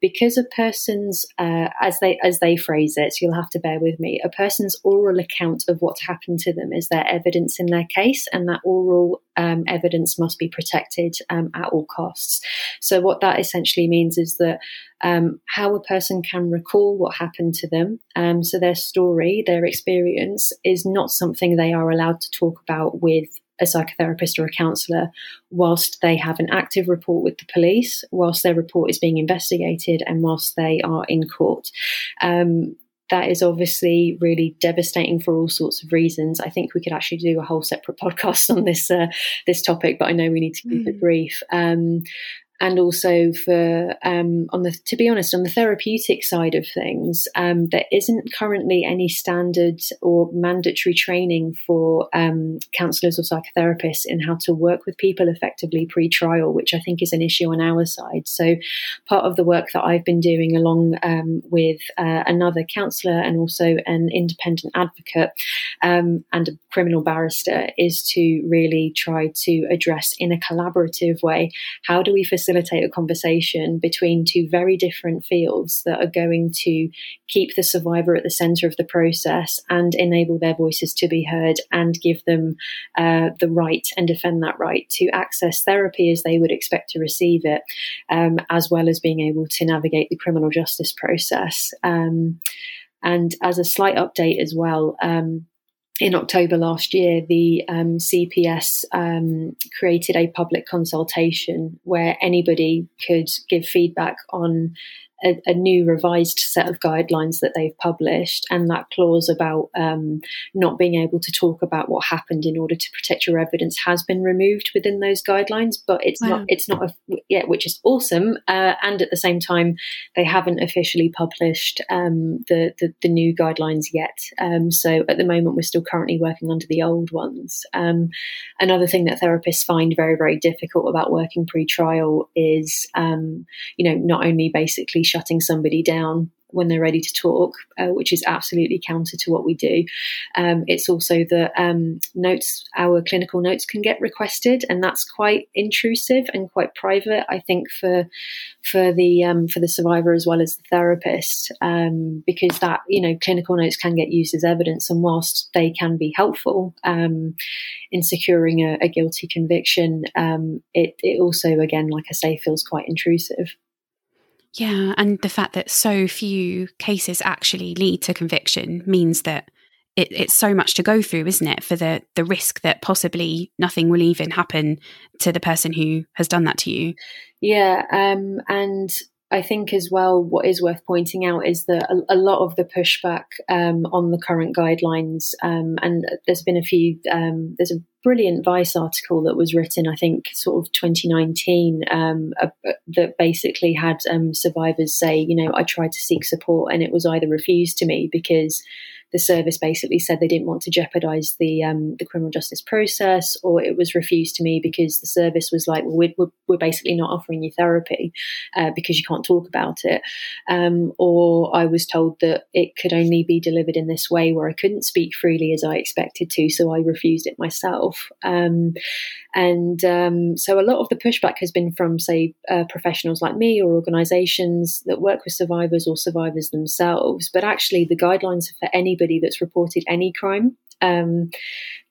Speaker 2: because a person's, uh, as they as they phrase it, so you'll have to bear with me, a person's oral account of what happened to them is their evidence in their case, and that oral um, evidence must be protected um, at all costs. So what that essentially means is that um, how a person can recall what happened to them, um, so their story, their experience, is not something they are allowed to talk about with a psychotherapist or a counsellor whilst they have an active report with the police, whilst their report is being investigated, and whilst they are in court. Um, that is obviously really devastating for all sorts of reasons. I think we could actually do a whole separate podcast on this uh, this topic, but I know we need to keep mm. it brief. Um, and also for um, on the to be honest on the therapeutic side of things um, there isn't currently any standard or mandatory training for um, counselors or psychotherapists in how to work with people effectively pre-trial which i think is an issue on our side. So part of the work that i've been doing along um, with uh, another counselor and also an independent advocate um, and a criminal barrister is to really try to address in a collaborative way how do we facilitate facilitate a conversation between two very different fields that are going to keep the survivor at the center of the process and enable their voices to be heard and give them uh, the right and defend that right to access therapy as they would expect to receive it, um, as well as being able to navigate the criminal justice process. Um, and as a slight update as well, um, in October last year, the um, CPS um, created a public consultation where anybody could give feedback on a, a, new revised set of guidelines that they've published, and that clause about um, not being able to talk about what happened in order to protect your evidence has been removed within those guidelines. But it's wow. not it's not a, yeah, which is awesome. Uh, and at the same time, they haven't officially published um, the, the, the new guidelines yet. Um, so at the moment, we're still currently working under the old ones. Um, another thing that therapists find very very difficult about working pre-trial is um, you know not only basically shutting somebody down when they're ready to talk, uh, which is absolutely counter to what we do. Um, it's also that um, notes, our clinical notes can get requested, and that's quite intrusive and quite private. I think for for the um, for the survivor as well as the therapist, um, because that you know clinical notes can get used as evidence, and whilst they can be helpful um, in securing a, a guilty conviction, um, it, it also again, like I say, feels quite intrusive.
Speaker 1: Yeah, and the fact that so few cases actually lead to conviction means that it, it's so much to go through, isn't it? For the the risk that possibly nothing will even happen to the person who has done that to you.
Speaker 2: Yeah, um, and I think as well, what is worth pointing out is that a, a lot of the pushback um, on the current guidelines, um, and there's been a few, um, there's a brilliant Vice article that was written, I think, sort of 2019, um, uh, that basically had um, survivors say, you know, I tried to seek support and it was either refused to me because the service basically said they didn't want to jeopardize the um, the criminal justice process, or it was refused to me because the service was like, well, we're, we're basically not offering you therapy uh, because you can't talk about it. Um, or I was told that it could only be delivered in this way where I couldn't speak freely as I expected to, so I refused it myself. Um, and um, so a lot of the pushback has been from, say, uh, professionals like me or organizations that work with survivors or survivors themselves. But actually, the guidelines for anybody that's reported any crime um,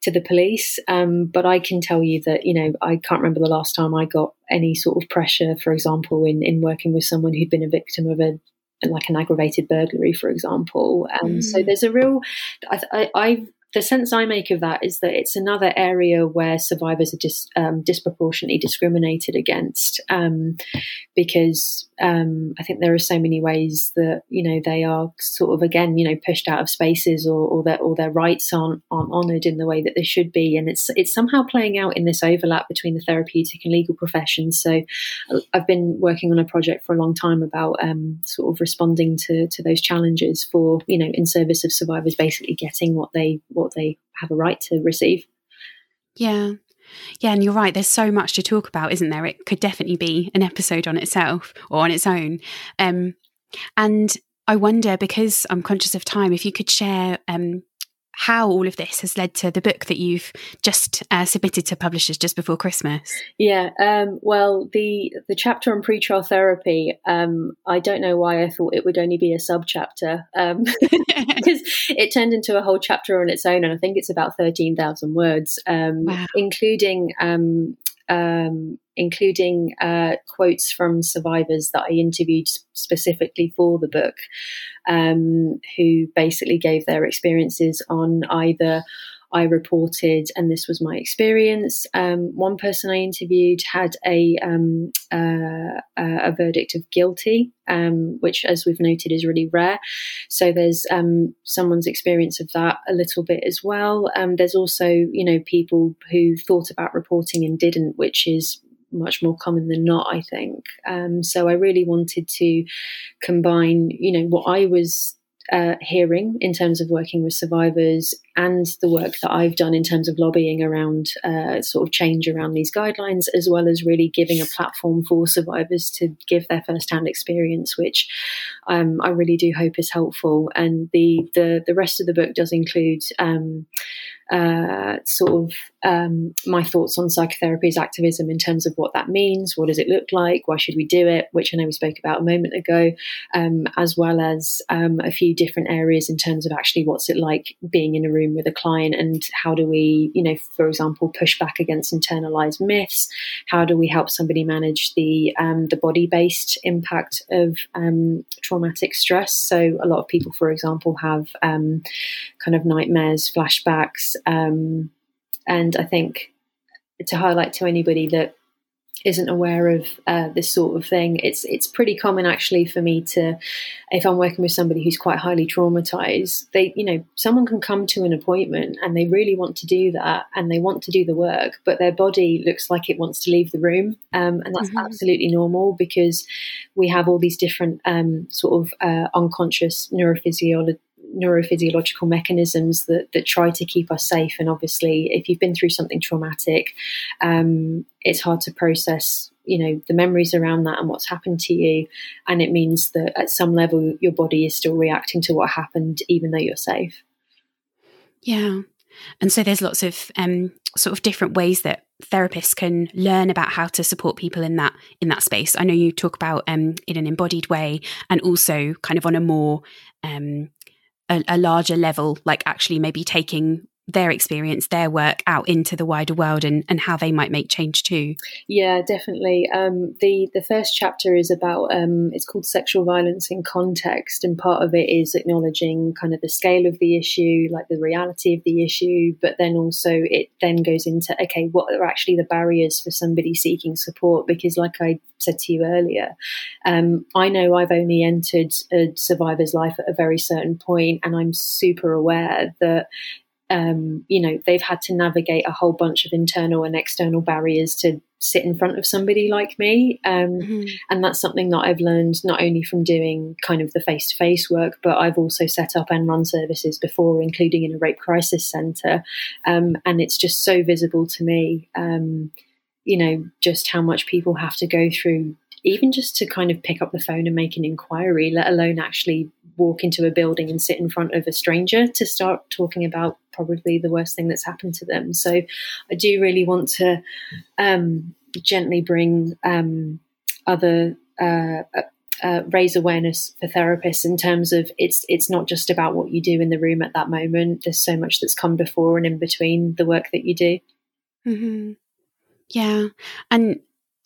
Speaker 2: to the police. Um, but I can tell you that, you know, I can't remember the last time I got any sort of pressure, for example, in, in working with someone who'd been a victim of a like an aggravated burglary, for example. Um, mm. So there's a real, I, I, the sense I make of that is that it's another area where survivors are dis, um, disproportionately discriminated against um, because um, I think there are so many ways that you know they are sort of again you know pushed out of spaces or, or their or their rights aren't aren't honoured in the way that they should be, and it's it's somehow playing out in this overlap between the therapeutic and legal professions. So I've been working on a project for a long time about um, sort of responding to to those challenges for you know in service of survivors basically getting what they what they have a right to receive.
Speaker 1: Yeah. Yeah, and you're right. There's so much to talk about, isn't there? It could definitely be an episode on itself or on its own. Um, and I wonder, because I'm conscious of time, if you could share um, how all of this has led to the book that you've just uh, submitted to publishers just before Christmas.
Speaker 2: Yeah, um, well, the the chapter on pretrial therapy, um, I don't know why I thought it would only be a sub chapter um, because it turned into a whole chapter on its own, and I think it's about thirteen thousand words, um, wow. including um, including uh, quotes from survivors that I interviewed specifically for the book, um, who basically gave their experiences on either I reported, and this was my experience. Um, one person I interviewed had a um, uh, a verdict of guilty, um, which, as we've noted, is really rare. So there's um, someone's experience of that a little bit as well. Um, there's also, you know, people who thought about reporting and didn't, which is much more common than not, I think. Um, so I really wanted to combine, you know, what I was uh, hearing in terms of working with survivors and the work that I've done in terms of lobbying around uh, sort of change around these guidelines, as well as really giving a platform for survivors to give their first-hand experience, which um, I really do hope is helpful. And the the the rest of the book does include. Um, uh, sort of um, my thoughts on psychotherapy as activism in terms of what that means, what does it look like, why should we do it, which I know we spoke about a moment ago, um, as well as um, a few different areas in terms of actually what's it like being in a room with a client and how do we, you know, for example, push back against internalized myths, how do we help somebody manage the um, the body based impact of um, traumatic stress. So a lot of people, for example, have um, kind of nightmares, flashbacks. Um, and I think to highlight to anybody that isn't aware of uh, this sort of thing, it's it's pretty common actually for me to, if I'm working with somebody who's quite highly traumatized, they you know someone can come to an appointment and they really want to do that and they want to do the work, but their body looks like it wants to leave the room, um, and that's mm-hmm. absolutely normal because we have all these different um, sort of uh, unconscious neurophysiology neurophysiological mechanisms that, that try to keep us safe. And obviously, if you've been through something traumatic, um, it's hard to process, you know, the memories around that and what's happened to you. And it means that at some level, your body is still reacting to what happened, even though you're safe.
Speaker 1: Yeah. And so there's lots of um, sort of different ways that therapists can learn about how to support people in that in that space. I know you talk about um, in an embodied way, and also kind of on a more um, a, a larger level, like actually maybe taking their experience, their work out into the wider world and, and how they might make change too.
Speaker 2: Yeah, definitely. Um, the the first chapter is about um, it's called sexual violence in context, and part of it is acknowledging kind of the scale of the issue, like the reality of the issue, but then also it then goes into okay, what are actually the barriers for somebody seeking support? Because like I said to you earlier, um, I know I've only entered a survivor's life at a very certain point, and I'm super aware that um, you know, they've had to navigate a whole bunch of internal and external barriers to sit in front of somebody like me. Um, mm-hmm. And that's something that I've learned not only from doing kind of the face to face work, but I've also set up and run services before, including in a rape crisis centre. Um, and it's just so visible to me, um, you know, just how much people have to go through even just to kind of pick up the phone and make an inquiry, let alone actually walk into a building and sit in front of a stranger to start talking about probably the worst thing that's happened to them. So I do really want to um, gently bring um, other. Uh, uh, raise awareness for therapists in terms of it's it's not just about what you do in the room at that moment. There's so much that's come before and in between the work that you do.
Speaker 1: Mm-hmm. Yeah, and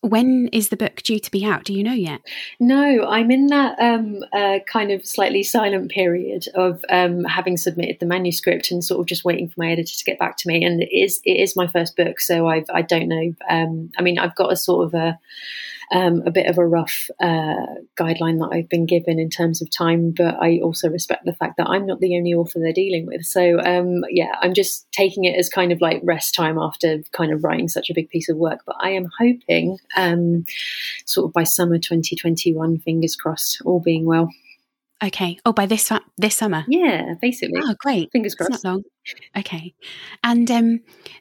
Speaker 1: when is the book due to be out? Do you know yet?
Speaker 2: No, I'm in that um, uh, kind of slightly silent period of um, having submitted the manuscript and sort of just waiting for my editor to get back to me. And it is it is my first book, so I've I don't know. Um, I mean, I've got a sort of a um, a bit of a rough uh, guideline that I've been given in terms of time, but I also respect the fact that I'm not the only author they're dealing with. So, um, yeah, I'm just taking it as kind of like rest time after kind of writing such a big piece of work. But I am hoping, um, sort of by summer 2021, fingers crossed, all being well.
Speaker 1: Okay. Oh, by this this summer.
Speaker 2: Yeah, basically.
Speaker 1: Oh, great.
Speaker 2: Fingers crossed.
Speaker 1: It's not long. Okay. And um,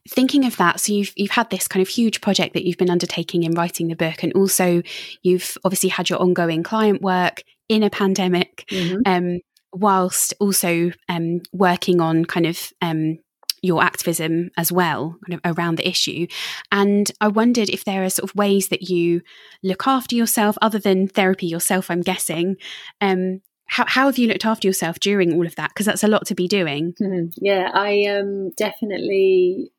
Speaker 1: thinking of that, so you've you've had this kind of huge project that you've been undertaking in writing the book, and also you've obviously had your ongoing client work in a pandemic. Mm-hmm. Um, whilst also um, working on kind of um, your activism as well kind of around the issue and i wondered if there are sort of ways that you look after yourself other than therapy yourself i'm guessing um, how, how have you looked after yourself during all of that because that's a lot to be doing
Speaker 2: mm-hmm. yeah i um, definitely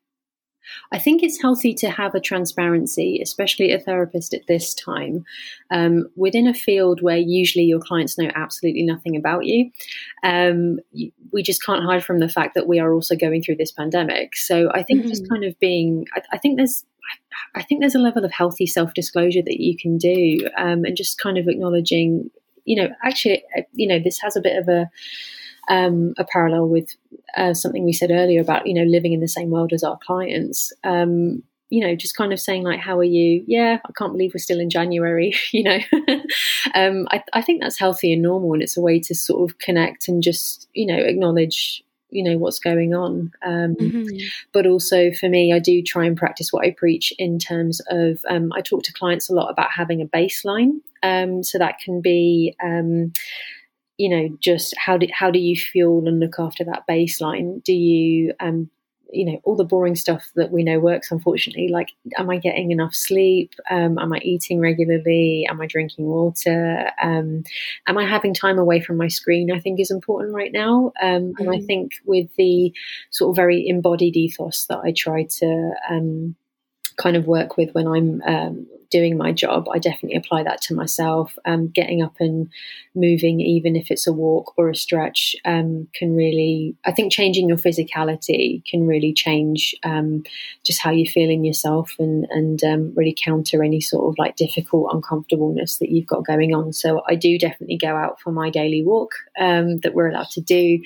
Speaker 2: I think it's healthy to have a transparency, especially a therapist at this time, um, within a field where usually your clients know absolutely nothing about you. Um, we just can't hide from the fact that we are also going through this pandemic. So I think mm-hmm. just kind of being, I, I, think there's. I think there's a level of healthy self disclosure that you can do, um, and just kind of acknowledging, you know, actually, you know, this has a bit of a um, a parallel with uh, something we said earlier about you know living in the same world as our clients. Um, you know, just kind of saying like, "How are you?" Yeah, I can't believe we're still in January. you know, um, I, I think that's healthy and normal, and it's a way to sort of connect and just you know acknowledge you know what's going on um, mm-hmm. but also for me i do try and practice what i preach in terms of um, i talk to clients a lot about having a baseline um, so that can be um, you know, just how do how do you fuel and look after that baseline? Do you um, you know all the boring stuff that we know works unfortunately like am i getting enough sleep um, am i eating regularly am i drinking water um, am i having time away from my screen i think is important right now um, mm-hmm. and i mm-hmm. think with the sort of very embodied ethos that i try to um, kind of work with when i'm um, doing my job, I definitely apply that to myself. Um, getting up and moving, even if it's a walk or a stretch, um, can really, I think, changing your physicality can really change um, just how you feel in yourself and and um, really counter any sort of like difficult uncomfortableness that you've got going on. So I do definitely go out for my daily walk um, that we're allowed to do.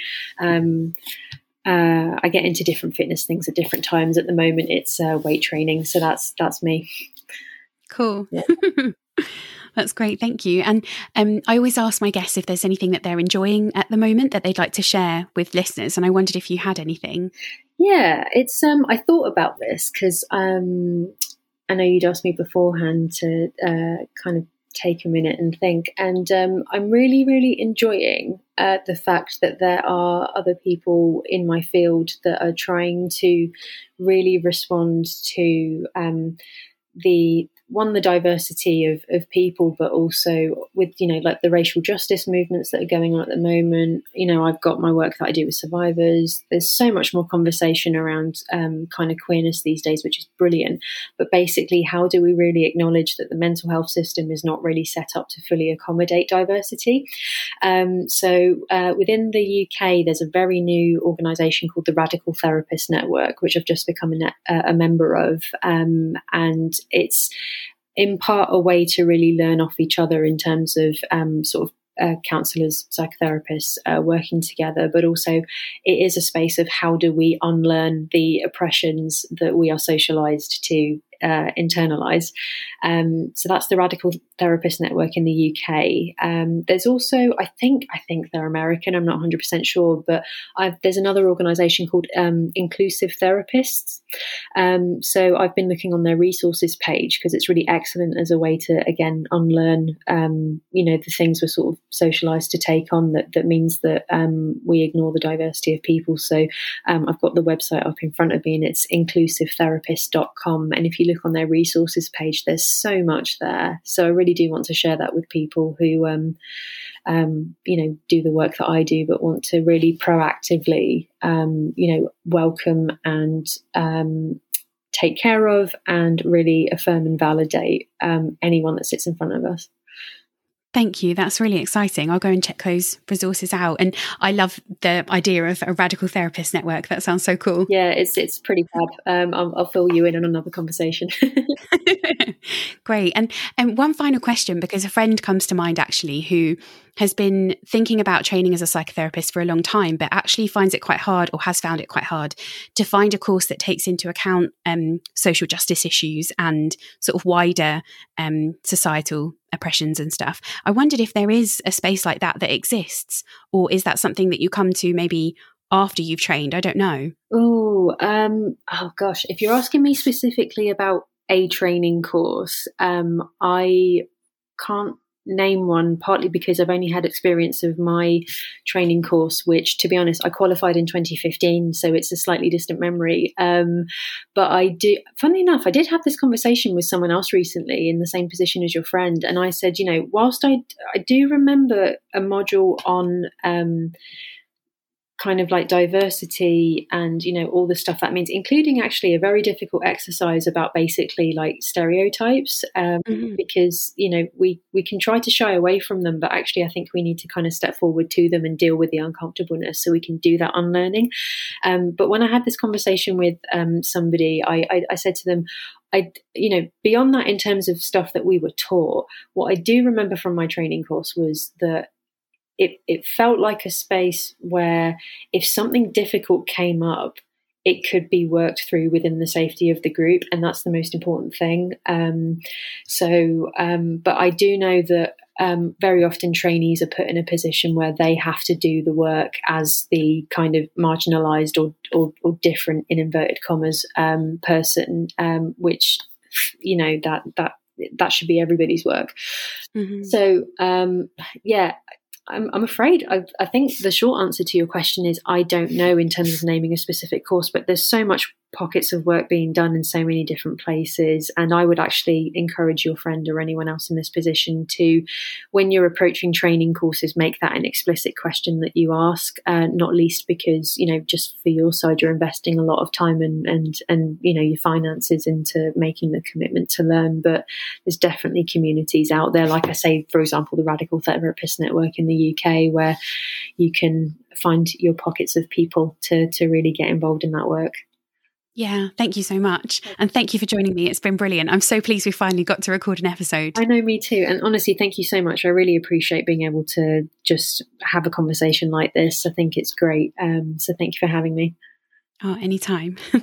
Speaker 2: Uh, I get into different fitness things at different times. At the moment, it's uh, weight training, so that's that's me.
Speaker 1: Cool. Yeah. That's great. Thank you. And um, I always ask my guests if there's anything that they're enjoying at the moment that they'd like to share with listeners. And I wondered if you had anything.
Speaker 2: Yeah, it's. Um, I thought about this because um, I know you'd asked me beforehand to uh, kind of take a minute and think. And um, I'm really, really enjoying uh, the fact that there are other people in my field that are trying to really respond to um, the one the diversity of, of people but also with you know like the racial justice movements that are going on at the moment. You know i've got my work that i do with survivors. There's so much more conversation around um, kind of queerness these days which is brilliant. But basically how do we really acknowledge that the mental health system is not really set up to fully accommodate diversity? Um, so uh, within the uk there's a very new organization called the radical therapist network which i've just become a, uh, a member of. Um, and it's in part a way to really learn off each other in terms of um, sort of uh, counselors, psychotherapists uh, working together, but also it is a space of how do we unlearn the oppressions that we are socialized to uh, internalize. Um, so that's the Radical Therapist Network in the UK. Um, there's also, I think, I think they're American. I'm not 100 percent sure, but I've, there's another organisation called um, Inclusive Therapists. Um, so I've been looking on their resources page because it's really excellent as a way to again unlearn, um, you know, the things we're sort of socialised to take on. That that means that um, we ignore the diversity of people. So I've got the website up in front of me, and it's inclusivetherapist.com. And if you look on their resources page, there's so much there. So I really do want to share that with people who, um, um, you know, do the work that I do, but want to really proactively, um, you know, welcome and um, take care of and really affirm and validate um, anyone that sits in front of us.
Speaker 1: Thank you. That's really exciting. I'll go and check those resources out. And I love the idea of a radical therapist network. That sounds so cool.
Speaker 2: Yeah, it's it's pretty fab. Um, I'll, I'll, fill you in on another conversation.
Speaker 1: Great. And and one final question because a friend comes to mind actually who has been thinking about training as a psychotherapist for a long time, but actually finds it quite hard or has found it quite hard to find a course that takes into account um, social justice issues and sort of wider um, societal oppressions and stuff. I wondered if there is a space like that that exists, or is that something that you come to maybe after you've trained? I don't know.
Speaker 2: Oh, um, oh gosh, if you're asking me specifically about a training course, um, I can't name one partly because I've only had experience of my training course, which, to be honest, I qualified in 2015, so it's a slightly distant memory. Um, but I do, funnily enough, I did have this conversation with someone else recently in the same position as your friend, and I said, you know, whilst I I do remember a module on um, kind of like diversity and you know all the stuff that means including actually a very difficult exercise about basically like stereotypes um, mm-hmm. because you know we we can try to shy away from them but actually i think we need to kind of step forward to them and deal with the uncomfortableness so we can do that unlearning um, but when i had this conversation with um, somebody I, I, I said to them I, you know, beyond that, in terms of stuff that we were taught, what I do remember from my training course was that it, it felt like a space where if something difficult came up, it could be worked through within the safety of the group, and that's the most important thing. Um, so, um, but I do know that um, very often trainees are put in a position where they have to do the work as the kind of marginalised or, or, or, different, in inverted commas, um, person, um, which you know that that that should be everybody's work. Mm-hmm. So, um, yeah, I'm, I'm afraid. I, I, think the short answer to your question is I don't know in terms of naming a specific course, but there's so much pockets of work being done in so many different places. And I would actually encourage your friend or anyone else in this position to, when you're approaching training courses, make that an explicit question that you ask, uh, not least because, you know, just for your side, you're investing a lot of time and, and, and, you know, your finances into making the commitment to learn. But there's definitely communities out there, like I say, for example, the Radical Therapist Network in the UK, where you can find your pockets of people to, to really get involved in that work.
Speaker 1: Yeah, thank you so much. And thank you for joining me. It's been brilliant. I'm so pleased we finally got to record an episode.
Speaker 2: I know, me too. And honestly, thank you so much. I really appreciate being able to just have a conversation like this. I think it's great. Um, so thank you for having me.
Speaker 1: Oh, anytime.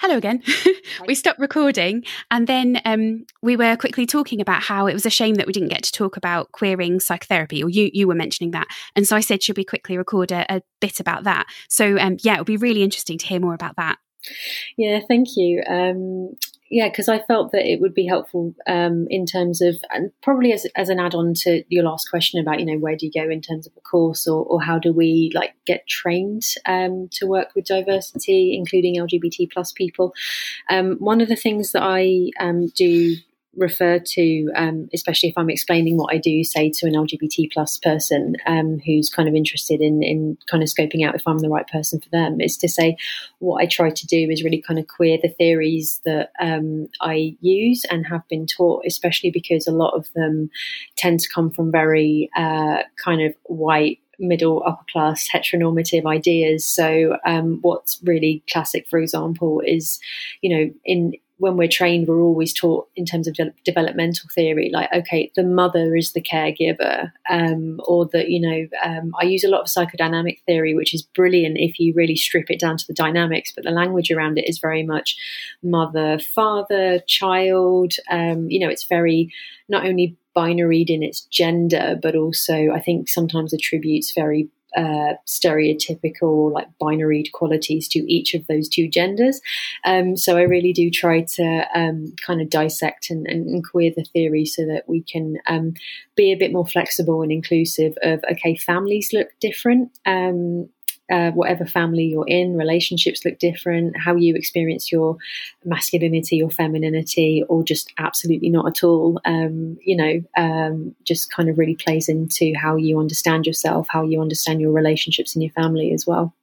Speaker 1: Hello again. we stopped recording and then um, we were quickly talking about how it was a shame that we didn't get to talk about queering psychotherapy, or you you were mentioning that. And so I said, should we quickly record a, a bit about that? So um, yeah, it'll be really interesting to hear more about that.
Speaker 2: Yeah, thank you. Um, yeah, because I felt that it would be helpful um, in terms of, and probably as, as an add-on to your last question about, you know, where do you go in terms of a course, or, or how do we like get trained um, to work with diversity, including LGBT plus people. Um, one of the things that I um, do refer to, um, especially if I'm explaining what I do, say to an LGBT plus person um, who's kind of interested in, in kind of scoping out if I'm the right person for them, is to say what I try to do is really kind of queer the theories that um, I use and have been taught, especially because a lot of them tend to come from very uh, kind of white middle upper class heteronormative ideas. So um, what's really classic, for example, is you know in when we're trained, we're always taught in terms of de- developmental theory, like, okay, the mother is the caregiver, um, or that, you know, um, I use a lot of psychodynamic theory, which is brilliant if you really strip it down to the dynamics, but the language around it is very much mother, father, child. Um, you know, it's very not only binaried in its gender, but also I think sometimes attributes very uh, stereotypical like binary qualities to each of those two genders. Um, so I really do try to um, kind of dissect and, and, and, queer the theory so that we can um, be a bit more flexible and inclusive of okay, families look different. Um, uh, whatever family you're in, relationships look different, how you experience your masculinity or femininity, or just absolutely not at all, um, you know, um, just kind of really plays into how you understand yourself, how you understand your relationships in your family as well.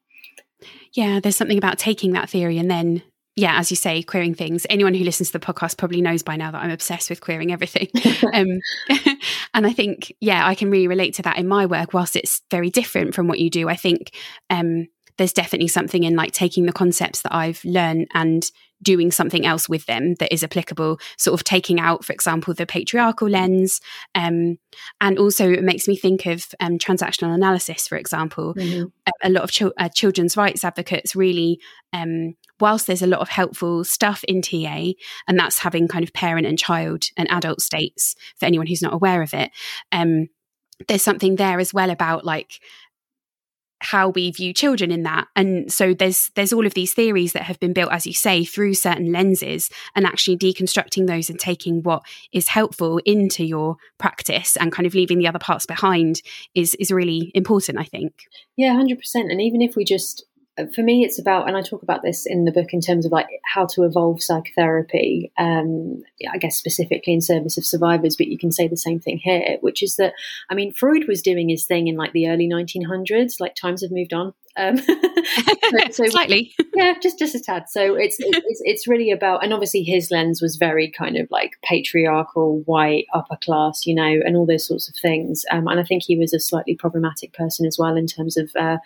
Speaker 1: Yeah, there's something about taking that theory and then yeah, as you say, queering things. Anyone who listens to the podcast probably knows by now that I'm obsessed with queering everything. um, and I think, yeah, I can really relate to that in my work. Whilst it's very different from what you do, I think um, there's definitely something in like taking the concepts that I've learned and doing something else with them that is applicable, sort of taking out, for example, the patriarchal lens. Um, and also, it makes me think of um, transactional analysis, for example. Mm-hmm. A, a, lot of ch- uh, children's rights advocates really, um, whilst there's a lot of helpful stuff in TA, and that's having kind of parent and child and adult states for anyone who's not aware of it. Um, there's something there as well about like how we view children in that. And so there's there's all of these theories that have been built as you say through certain lenses and actually deconstructing those and taking what is helpful into your practice and kind of leaving the other parts behind is is really important i think.
Speaker 2: Yeah 100% and even if we just for me, it's about, and I talk about this in the book in terms of like how to evolve psychotherapy, um, I guess specifically in service of survivors, but you can say the same thing here, which is that, I mean, Freud was doing his thing in like the early 1900s, like times have moved on. Um, so,
Speaker 1: so, Slightly,
Speaker 2: yeah, just just a tad. So it's, it's it's really about, and obviously his lens was very kind of like patriarchal, white, upper class, you know, and all those sorts of things. Um, and I think he was a slightly problematic person as well in terms of uh,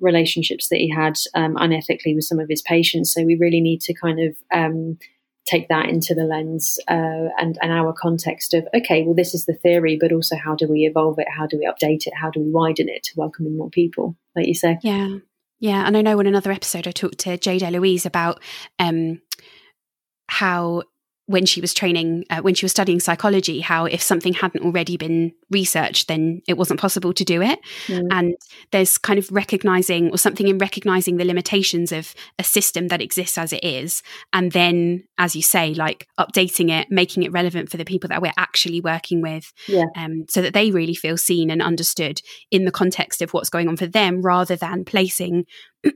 Speaker 2: relationships that he had um, unethically with some of his patients. So we really need to kind of um, take that into the lens uh, and, and our context of okay well this is the theory but also how do we evolve it? How do we update it? How do we widen it to welcome in more people like you say?
Speaker 1: Yeah. Yeah. And i know in another episode i talked to jade eloise about um, how when she was training, uh, when she was studying psychology, how if something hadn't already been researched, then it wasn't possible to do it. Mm. And there's kind of recognizing or something in recognizing the limitations of a system that exists as it is. And then, as you say, like updating it, making it relevant for the people that we're actually working with,
Speaker 2: yeah.
Speaker 1: um, so that they really feel seen and understood in the context of what's going on for them rather than placing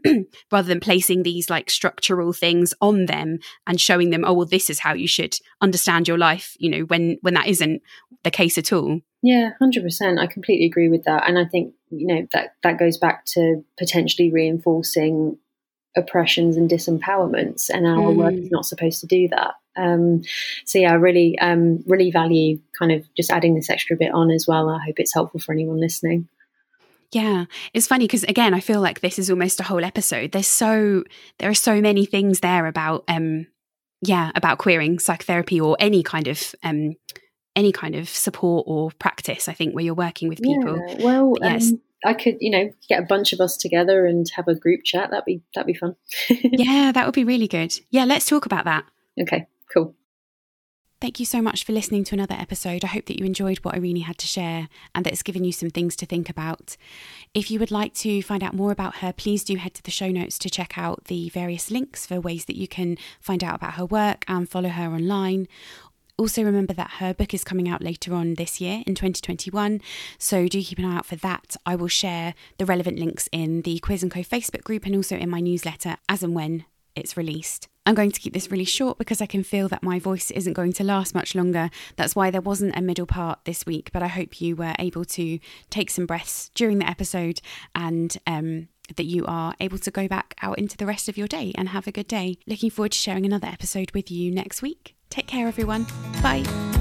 Speaker 1: rather than placing these like structural things on them and showing them oh well this is how you should understand your life you know when when that isn't the case at all.
Speaker 2: Yeah 100% i completely agree with that. And i think you know that that goes back to potentially reinforcing oppressions and disempowerments and our mm. work is not supposed to do that. Um, so yeah i really um, really value kind of just adding this extra bit on as well. I hope it's helpful for anyone listening
Speaker 1: yeah, it's funny because again, I feel like this is almost a whole episode. There's so there are so many things there about um yeah about queering psychotherapy or any kind of um any kind of support or practice. I think where you're working with people.
Speaker 2: Yeah, well, yes. Um, I could, you know, get a bunch of us together and have a group chat. That'd be that'd be fun.
Speaker 1: yeah, that would be really good. Yeah, let's talk about that.
Speaker 2: Okay, cool.
Speaker 1: Thank you so much for listening to another episode. I hope that you enjoyed what Irene had to share and that it's given you some things to think about. If you would like to find out more about her, please do head to the show notes to check out the various links for ways that you can find out about her work and follow her online. Also, remember that her book is coming out later on this year in 2021, so do keep an eye out for that. I will share the relevant links in the Quiz and Co Facebook group and also in my newsletter as and when it's released. I'm going to keep this really short because I can feel that my voice isn't going to last much longer. That's why there wasn't a middle part this week, but I hope you were able to take some breaths during the episode and um, that you are able to go back out into the rest of your day and have a good day. Looking forward to sharing another episode with you next week. Take care, everyone. Bye.